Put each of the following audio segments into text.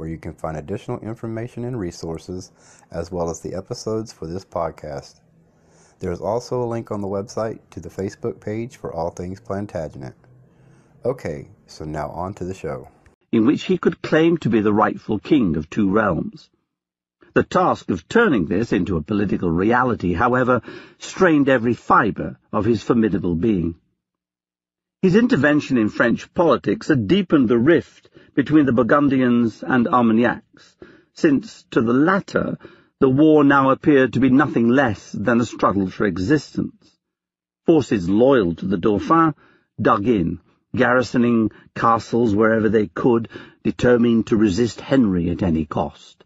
where you can find additional information and resources, as well as the episodes for this podcast. There is also a link on the website to the Facebook page for All Things Plantagenet. Okay, so now on to the show. In which he could claim to be the rightful king of two realms. The task of turning this into a political reality, however, strained every fibre of his formidable being. His intervention in French politics had deepened the rift between the Burgundians and Armagnacs, since to the latter the war now appeared to be nothing less than a struggle for existence. Forces loyal to the Dauphin dug in, garrisoning castles wherever they could, determined to resist Henry at any cost.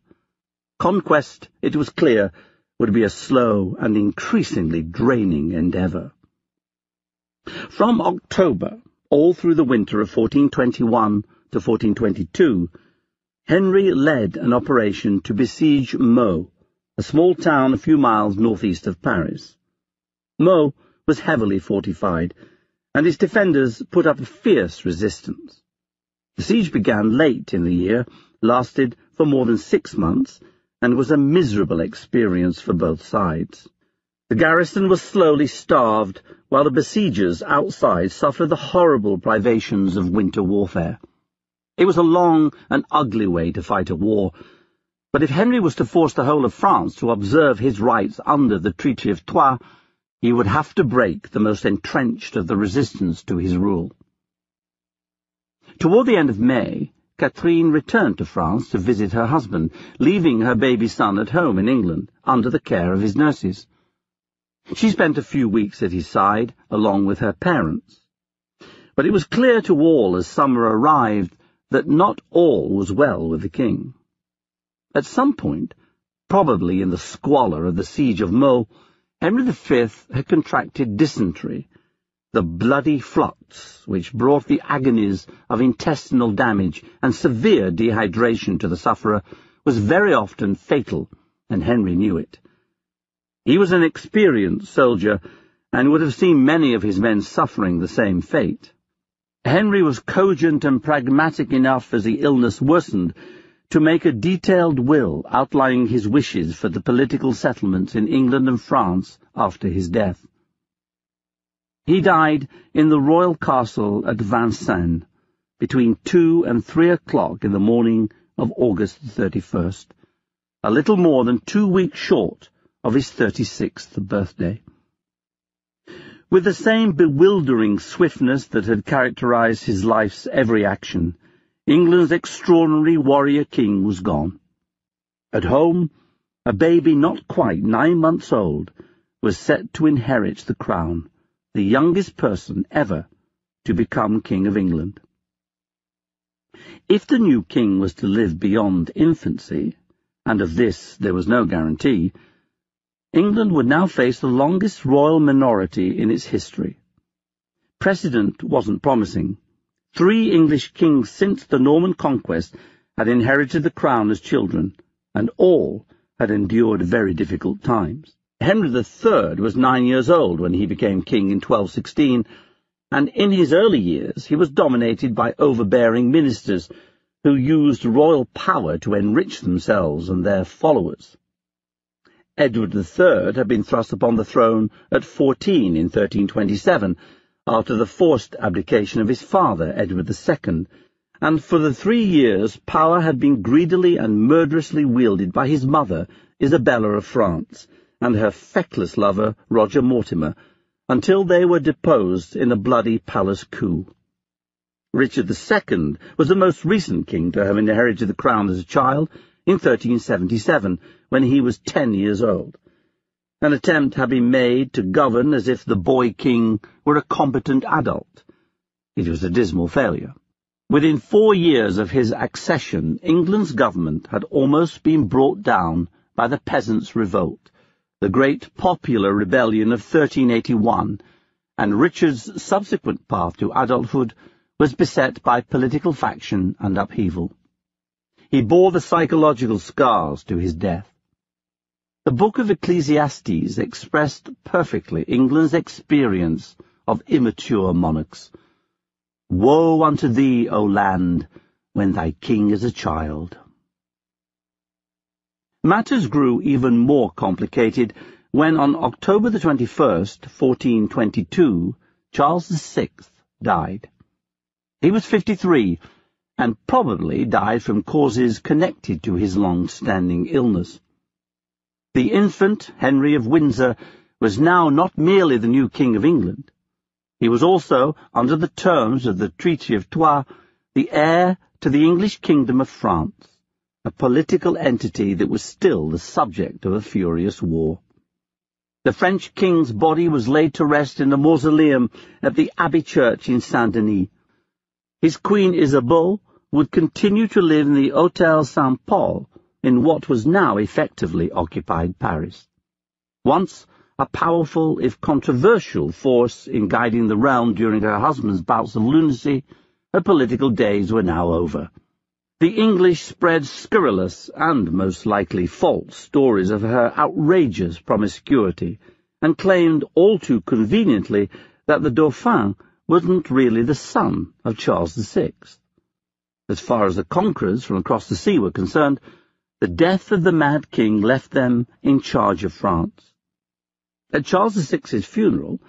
Conquest, it was clear, would be a slow and increasingly draining endeavour. From October, all through the winter of 1421, to 1422, Henry led an operation to besiege Meaux, a small town a few miles northeast of Paris. Meaux was heavily fortified, and its defenders put up a fierce resistance. The siege began late in the year, lasted for more than six months, and was a miserable experience for both sides. The garrison was slowly starved, while the besiegers outside suffered the horrible privations of winter warfare. It was a long and ugly way to fight a war, but if Henry was to force the whole of France to observe his rights under the Treaty of Troyes, he would have to break the most entrenched of the resistance to his rule. Toward the end of May, Catherine returned to France to visit her husband, leaving her baby son at home in England, under the care of his nurses. She spent a few weeks at his side, along with her parents. But it was clear to all as summer arrived that not all was well with the king. At some point, probably in the squalor of the siege of Meaux, Henry V had contracted dysentery, the bloody flux which brought the agonies of intestinal damage and severe dehydration to the sufferer was very often fatal, and Henry knew it. He was an experienced soldier, and would have seen many of his men suffering the same fate. Henry was cogent and pragmatic enough as the illness worsened to make a detailed will outlining his wishes for the political settlements in England and France after his death. He died in the royal castle at Vincennes between two and three o'clock in the morning of August 31st, a little more than two weeks short of his thirty-sixth birthday. With the same bewildering swiftness that had characterized his life's every action, England's extraordinary warrior king was gone. At home, a baby not quite nine months old was set to inherit the crown, the youngest person ever to become King of England. If the new king was to live beyond infancy, and of this there was no guarantee, England would now face the longest royal minority in its history. Precedent wasn't promising. Three English kings since the Norman conquest had inherited the crown as children, and all had endured very difficult times. Henry III was nine years old when he became king in 1216, and in his early years he was dominated by overbearing ministers who used royal power to enrich themselves and their followers. Edward III had been thrust upon the throne at fourteen in 1327, after the forced abdication of his father, Edward II, and for the three years power had been greedily and murderously wielded by his mother, Isabella of France, and her feckless lover, Roger Mortimer, until they were deposed in a bloody palace coup. Richard II was the most recent king to have inherited the crown as a child, in 1377, when he was ten years old. An attempt had been made to govern as if the boy king were a competent adult. It was a dismal failure. Within four years of his accession, England's government had almost been brought down by the Peasants' Revolt, the great popular rebellion of 1381, and Richard's subsequent path to adulthood was beset by political faction and upheaval. He bore the psychological scars to his death. The Book of Ecclesiastes expressed perfectly England's experience of immature monarchs. Woe unto thee, O land, when thy king is a child. Matters grew even more complicated when on October the 21st, 1422, Charles VI died. He was 53 and probably died from causes connected to his long-standing illness. The infant, Henry of Windsor, was now not merely the new King of England. He was also, under the terms of the Treaty of Troyes, the heir to the English Kingdom of France, a political entity that was still the subject of a furious war. The French king's body was laid to rest in a mausoleum at the Abbey Church in Saint-Denis. His Queen Isabeau would continue to live in the Hôtel Saint-Paul, in what was now effectively occupied Paris. Once a powerful, if controversial, force in guiding the realm during her husband's bouts of lunacy, her political days were now over. The English spread scurrilous and most likely false stories of her outrageous promiscuity, and claimed all too conveniently that the Dauphin wasn't really the son of Charles VI. As far as the conquerors from across the sea were concerned, the death of the Mad King left them in charge of France. At Charles VI's funeral,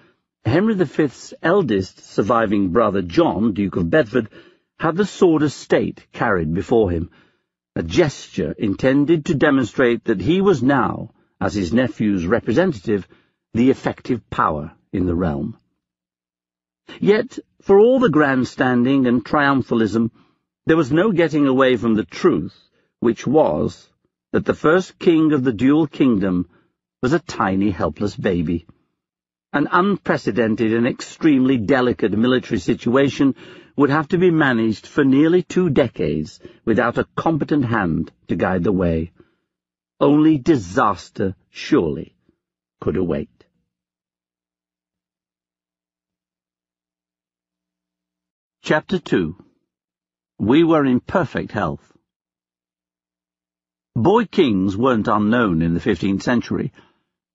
Henry V's eldest surviving brother John, Duke of Bedford, had the sword of state carried before him, a gesture intended to demonstrate that he was now, as his nephew's representative, the effective power in the realm. Yet, for all the grandstanding and triumphalism, there was no getting away from the truth which was that the first king of the dual kingdom was a tiny, helpless baby. An unprecedented and extremely delicate military situation would have to be managed for nearly two decades without a competent hand to guide the way. Only disaster, surely, could await. Chapter 2 We were in perfect health. Boy kings weren't unknown in the 15th century,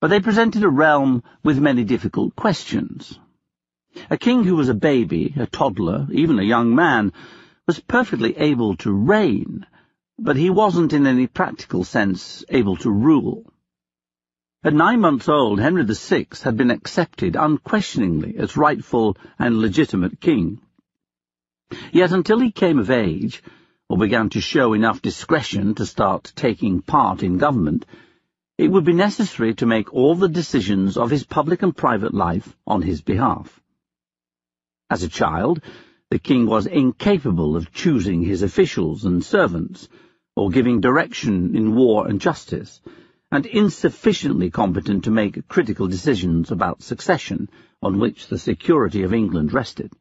but they presented a realm with many difficult questions. A king who was a baby, a toddler, even a young man, was perfectly able to reign, but he wasn't in any practical sense able to rule. At nine months old, Henry VI had been accepted unquestioningly as rightful and legitimate king. Yet until he came of age, or began to show enough discretion to start taking part in government, it would be necessary to make all the decisions of his public and private life on his behalf. As a child, the king was incapable of choosing his officials and servants, or giving direction in war and justice, and insufficiently competent to make critical decisions about succession on which the security of England rested.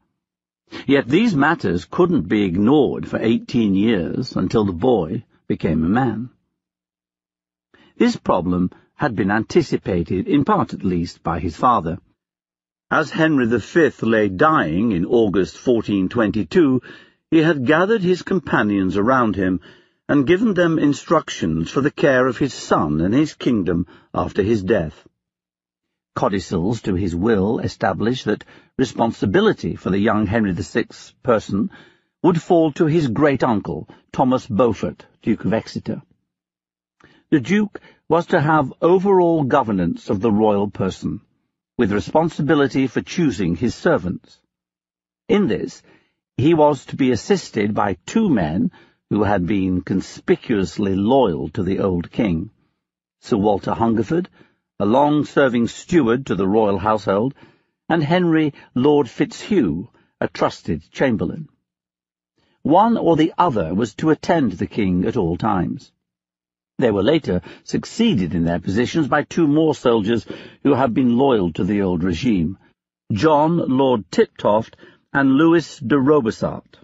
Yet these matters couldn't be ignored for eighteen years until the boy became a man. This problem had been anticipated, in part at least, by his father. As Henry V lay dying in August 1422, he had gathered his companions around him and given them instructions for the care of his son and his kingdom after his death. Codicils to his will established that responsibility for the young Henry VI's person would fall to his great-uncle, Thomas Beaufort, Duke of Exeter. The Duke was to have overall governance of the royal person, with responsibility for choosing his servants. In this, he was to be assisted by two men who had been conspicuously loyal to the old king, Sir Walter Hungerford a long-serving steward to the royal household, and Henry Lord Fitzhugh, a trusted chamberlain. One or the other was to attend the king at all times. They were later succeeded in their positions by two more soldiers who had been loyal to the old regime, John Lord Tiptoft and Louis de Robesart.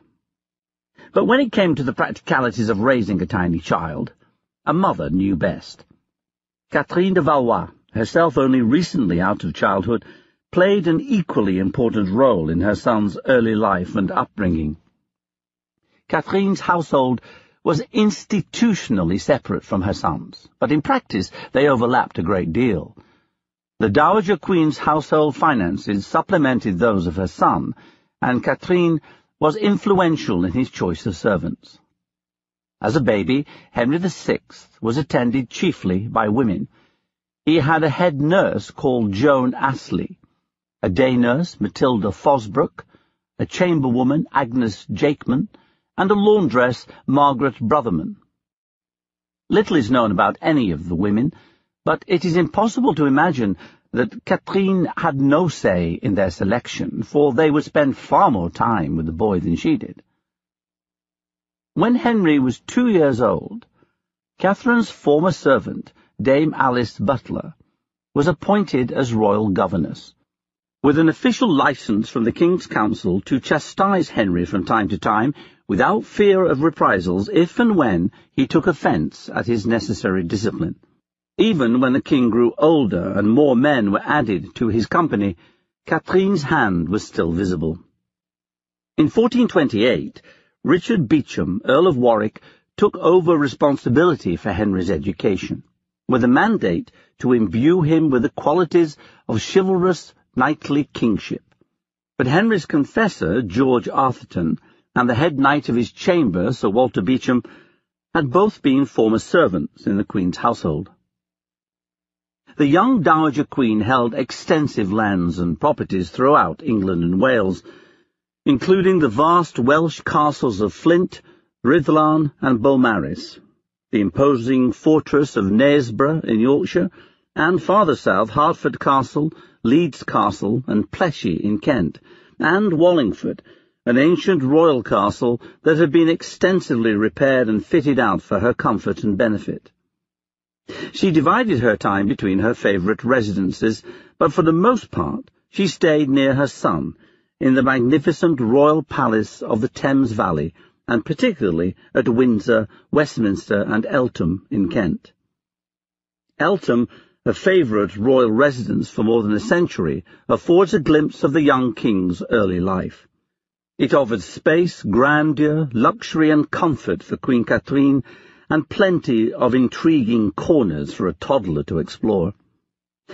But when it came to the practicalities of raising a tiny child, a mother knew best. Catherine de Valois herself only recently out of childhood, played an equally important role in her son's early life and upbringing. Catherine's household was institutionally separate from her son's, but in practice they overlapped a great deal. The Dowager Queen's household finances supplemented those of her son, and Catherine was influential in his choice of servants. As a baby, Henry VI was attended chiefly by women. He had a head nurse called Joan Astley, a day nurse, Matilda Fosbrook, a chamberwoman, Agnes Jakeman, and a laundress, Margaret Brotherman. Little is known about any of the women, but it is impossible to imagine that Catherine had no say in their selection, for they would spend far more time with the boy than she did. When Henry was two years old, Catherine's former servant, Dame Alice Butler, was appointed as royal governess, with an official license from the King's Council to chastise Henry from time to time without fear of reprisals if and when he took offence at his necessary discipline. Even when the king grew older and more men were added to his company, Catherine's hand was still visible. In 1428, Richard Beauchamp, Earl of Warwick, took over responsibility for Henry's education, with a mandate to imbue him with the qualities of chivalrous knightly kingship. But Henry's confessor, George Arthurton, and the head knight of his chamber, Sir Walter Beauchamp, had both been former servants in the Queen's household. The young Dowager Queen held extensive lands and properties throughout England and Wales, including the vast Welsh castles of Flint, Rhuddlan, and Beaumaris, the imposing fortress of Knaresborough in Yorkshire, and farther south Hertford Castle, Leeds Castle, and Pleshey in Kent, and Wallingford, an ancient royal castle that had been extensively repaired and fitted out for her comfort and benefit. She divided her time between her favourite residences, but for the most part she stayed near her son, in the magnificent royal palace of the Thames Valley, and particularly at Windsor, Westminster, and Eltham in Kent. Eltham, a favourite royal residence for more than a century, affords a glimpse of the young king's early life. It offered space, grandeur, luxury and comfort for Queen Catherine, and plenty of intriguing corners for a toddler to explore.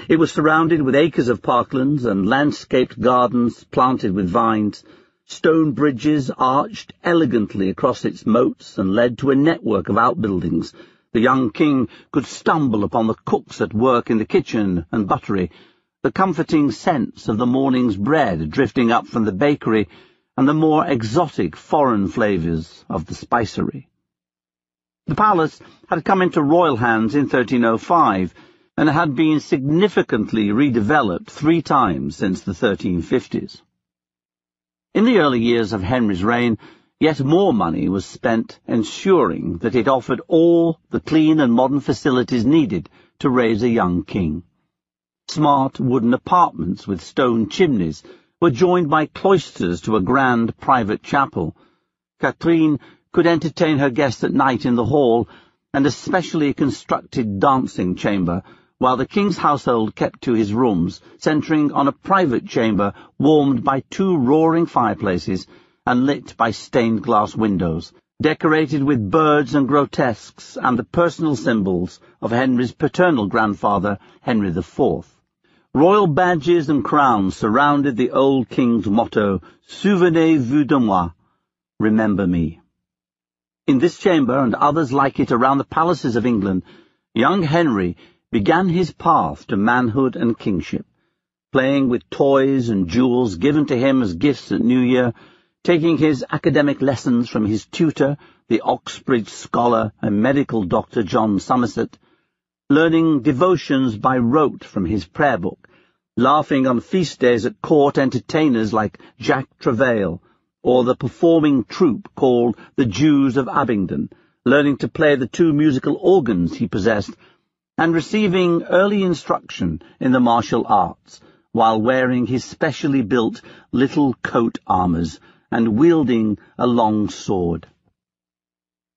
It was surrounded with acres of parklands and landscaped gardens planted with vines. Stone bridges arched elegantly across its moats and led to a network of outbuildings. The young king could stumble upon the cooks at work in the kitchen and buttery, the comforting scents of the morning's bread drifting up from the bakery, and the more exotic foreign flavours of the spicery. The palace had come into royal hands in 1305, and had been significantly redeveloped three times since the 1350s. In the early years of Henry's reign, yet more money was spent ensuring that it offered all the clean and modern facilities needed to raise a young king. Smart wooden apartments with stone chimneys were joined by cloisters to a grand private chapel. Catherine could entertain her guests at night in the hall, and a specially constructed dancing chamber, while the king's household kept to his rooms, centring on a private chamber warmed by two roaring fireplaces and lit by stained glass windows, decorated with birds and grotesques and the personal symbols of Henry's paternal grandfather, Henry IV. Royal badges and crowns surrounded the old king's motto, Souvenez-vous de moi, remember me. In this chamber and others like it around the palaces of England, young Henry began his path to manhood and kingship, playing with toys and jewels given to him as gifts at New Year, taking his academic lessons from his tutor, the Oxbridge scholar and medical doctor John Somerset, learning devotions by rote from his prayer book, laughing on feast days at court entertainers like Jack Travail, or the performing troupe called the Jews of Abingdon, learning to play the two musical organs he possessed, and receiving early instruction in the martial arts, while wearing his specially built little coat armours and wielding a long sword.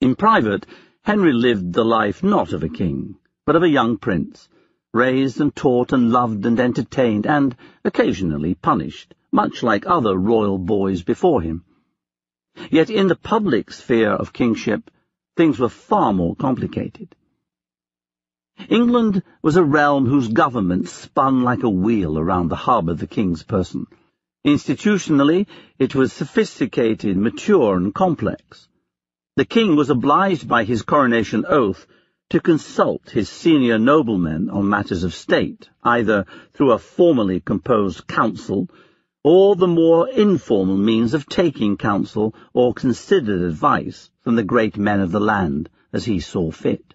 In private, Henry lived the life not of a king, but of a young prince, raised and taught and loved and entertained, and occasionally punished, much like other royal boys before him. Yet in the public sphere of kingship, things were far more complicated. England was a realm whose government spun like a wheel around the hub of the king's person. Institutionally, it was sophisticated, mature, and complex. The king was obliged by his coronation oath to consult his senior noblemen on matters of state, either through a formally composed council or the more informal means of taking counsel or considered advice from the great men of the land as he saw fit.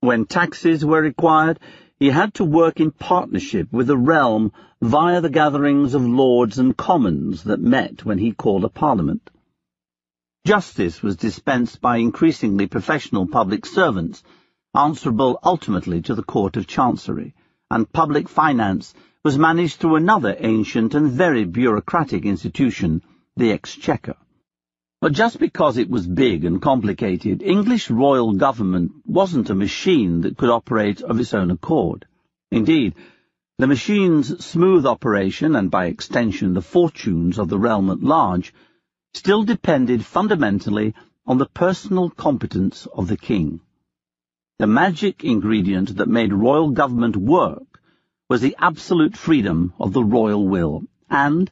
When taxes were required, he had to work in partnership with the realm via the gatherings of lords and commons that met when he called a parliament. Justice was dispensed by increasingly professional public servants, answerable ultimately to the Court of Chancery, and public finance was managed through another ancient and very bureaucratic institution, the Exchequer. But just because it was big and complicated, English royal government wasn't a machine that could operate of its own accord. Indeed, the machine's smooth operation, and by extension the fortunes of the realm at large, still depended fundamentally on the personal competence of the king. The magic ingredient that made royal government work was the absolute freedom of the royal will, and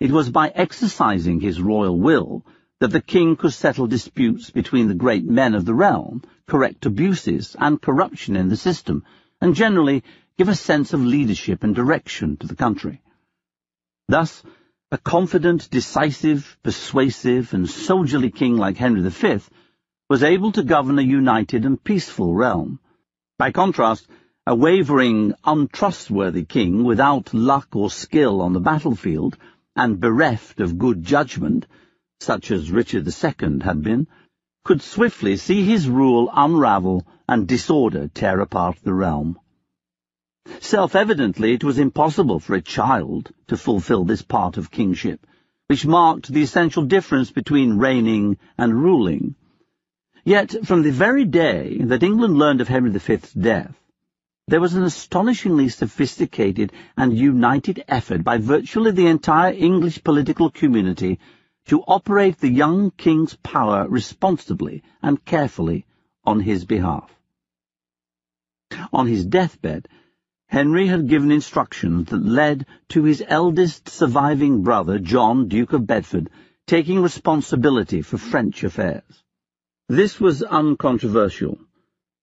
it was by exercising his royal will that the king could settle disputes between the great men of the realm, correct abuses and corruption in the system, and generally give a sense of leadership and direction to the country. Thus, a confident, decisive, persuasive, and soldierly king like Henry V was able to govern a united and peaceful realm. By contrast, a wavering, untrustworthy king without luck or skill on the battlefield, and bereft of good judgment, such as Richard II had been, could swiftly see his rule unravel and disorder tear apart the realm. Self-evidently, it was impossible for a child to fulfill this part of kingship, which marked the essential difference between reigning and ruling. Yet, from the very day that England learned of Henry V's death, there was an astonishingly sophisticated and united effort by virtually the entire English political community to operate the young king's power responsibly and carefully on his behalf. On his deathbed, Henry had given instructions that led to his eldest surviving brother, John, Duke of Bedford, taking responsibility for French affairs. This was uncontroversial.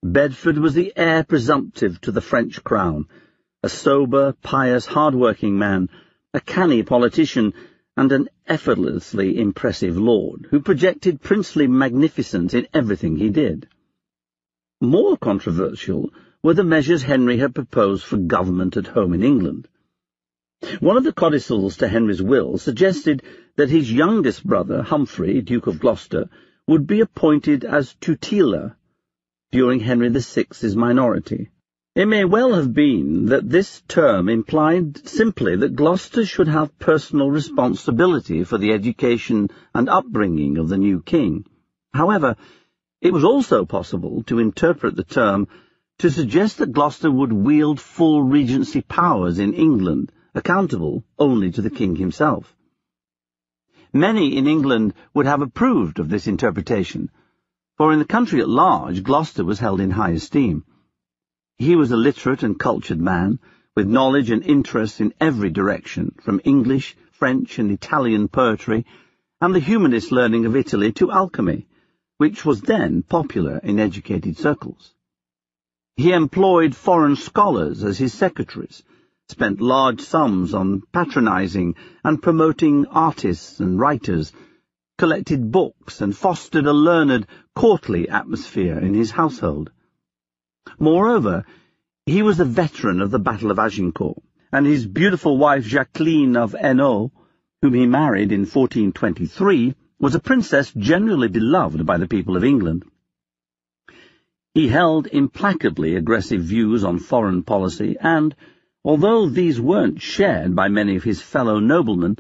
Bedford was the heir presumptive to the French crown, a sober, pious, hard-working man, a canny politician, and an effortlessly impressive lord, who projected princely magnificence in everything he did. More controversial were the measures Henry had proposed for government at home in England. One of the codicils to Henry's will suggested that his youngest brother, Humphrey, Duke of Gloucester, would be appointed as tutelar during Henry VI's minority. It may well have been that this term implied simply that Gloucester should have personal responsibility for the education and upbringing of the new king. However, it was also possible to interpret the term to suggest that Gloucester would wield full regency powers in England, accountable only to the king himself. Many in England would have approved of this interpretation, for in the country at large Gloucester was held in high esteem. He was a literate and cultured man, with knowledge and interest in every direction, from English, French, and Italian poetry, and the humanist learning of Italy to alchemy, which was then popular in educated circles. He employed foreign scholars as his secretaries, spent large sums on patronizing and promoting artists and writers, collected books, and fostered a learned, courtly atmosphere in his household. Moreover, he was a veteran of the Battle of Agincourt, and his beautiful wife Jacqueline of Hainaut, whom he married in 1423, was a princess generally beloved by the people of England. He held implacably aggressive views on foreign policy, and, although these weren't shared by many of his fellow noblemen,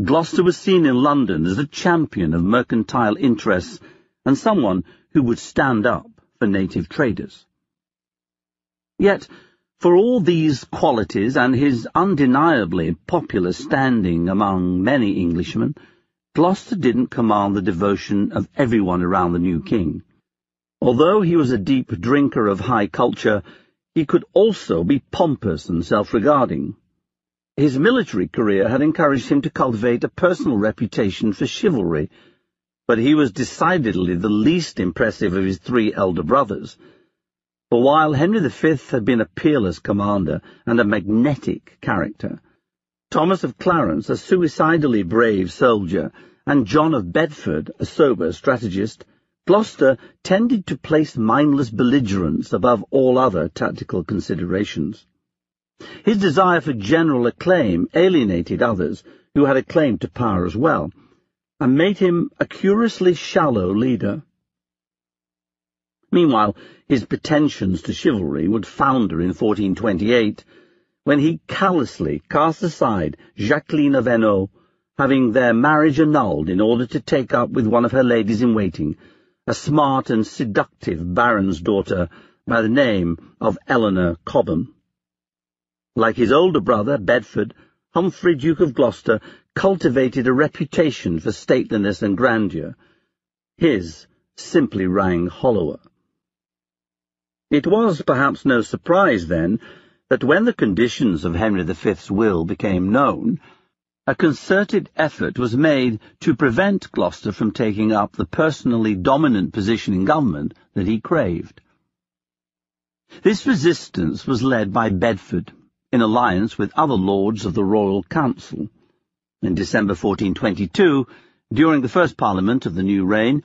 Gloucester was seen in London as a champion of mercantile interests and someone who would stand up for native traders. Yet, For all these qualities and his undeniably popular standing among many Englishmen, Gloucester didn't command the devotion of everyone around the new king. Although he was a deep drinker of high culture, he could also be pompous and self-regarding. His military career had encouraged him to cultivate a personal reputation for chivalry, but he was decidedly the least impressive of his three elder brothers, for while Henry V had been a peerless commander and a magnetic character, Thomas of Clarence, a suicidally brave soldier, and John of Bedford, a sober strategist, Gloucester tended to place mindless belligerence above all other tactical considerations. His desire for general acclaim alienated others who had a claim to power as well, and made him a curiously shallow leader. Meanwhile, his pretensions to chivalry would founder in 1428, when he callously cast aside Jacqueline of Hainault, having their marriage annulled in order to take up with one of her ladies-in-waiting, a smart and seductive baron's daughter by the name of Eleanor Cobham. Like his older brother, Bedford, Humphrey, Duke of Gloucester, cultivated a reputation for stateliness and grandeur. His simply rang hollower. It was perhaps no surprise, then, that when the conditions of Henry V's will became known, a concerted effort was made to prevent Gloucester from taking up the personally dominant position in government that he craved. This resistance was led by Bedford, in alliance with other lords of the Royal Council. In December 1422, during the first Parliament of the new reign,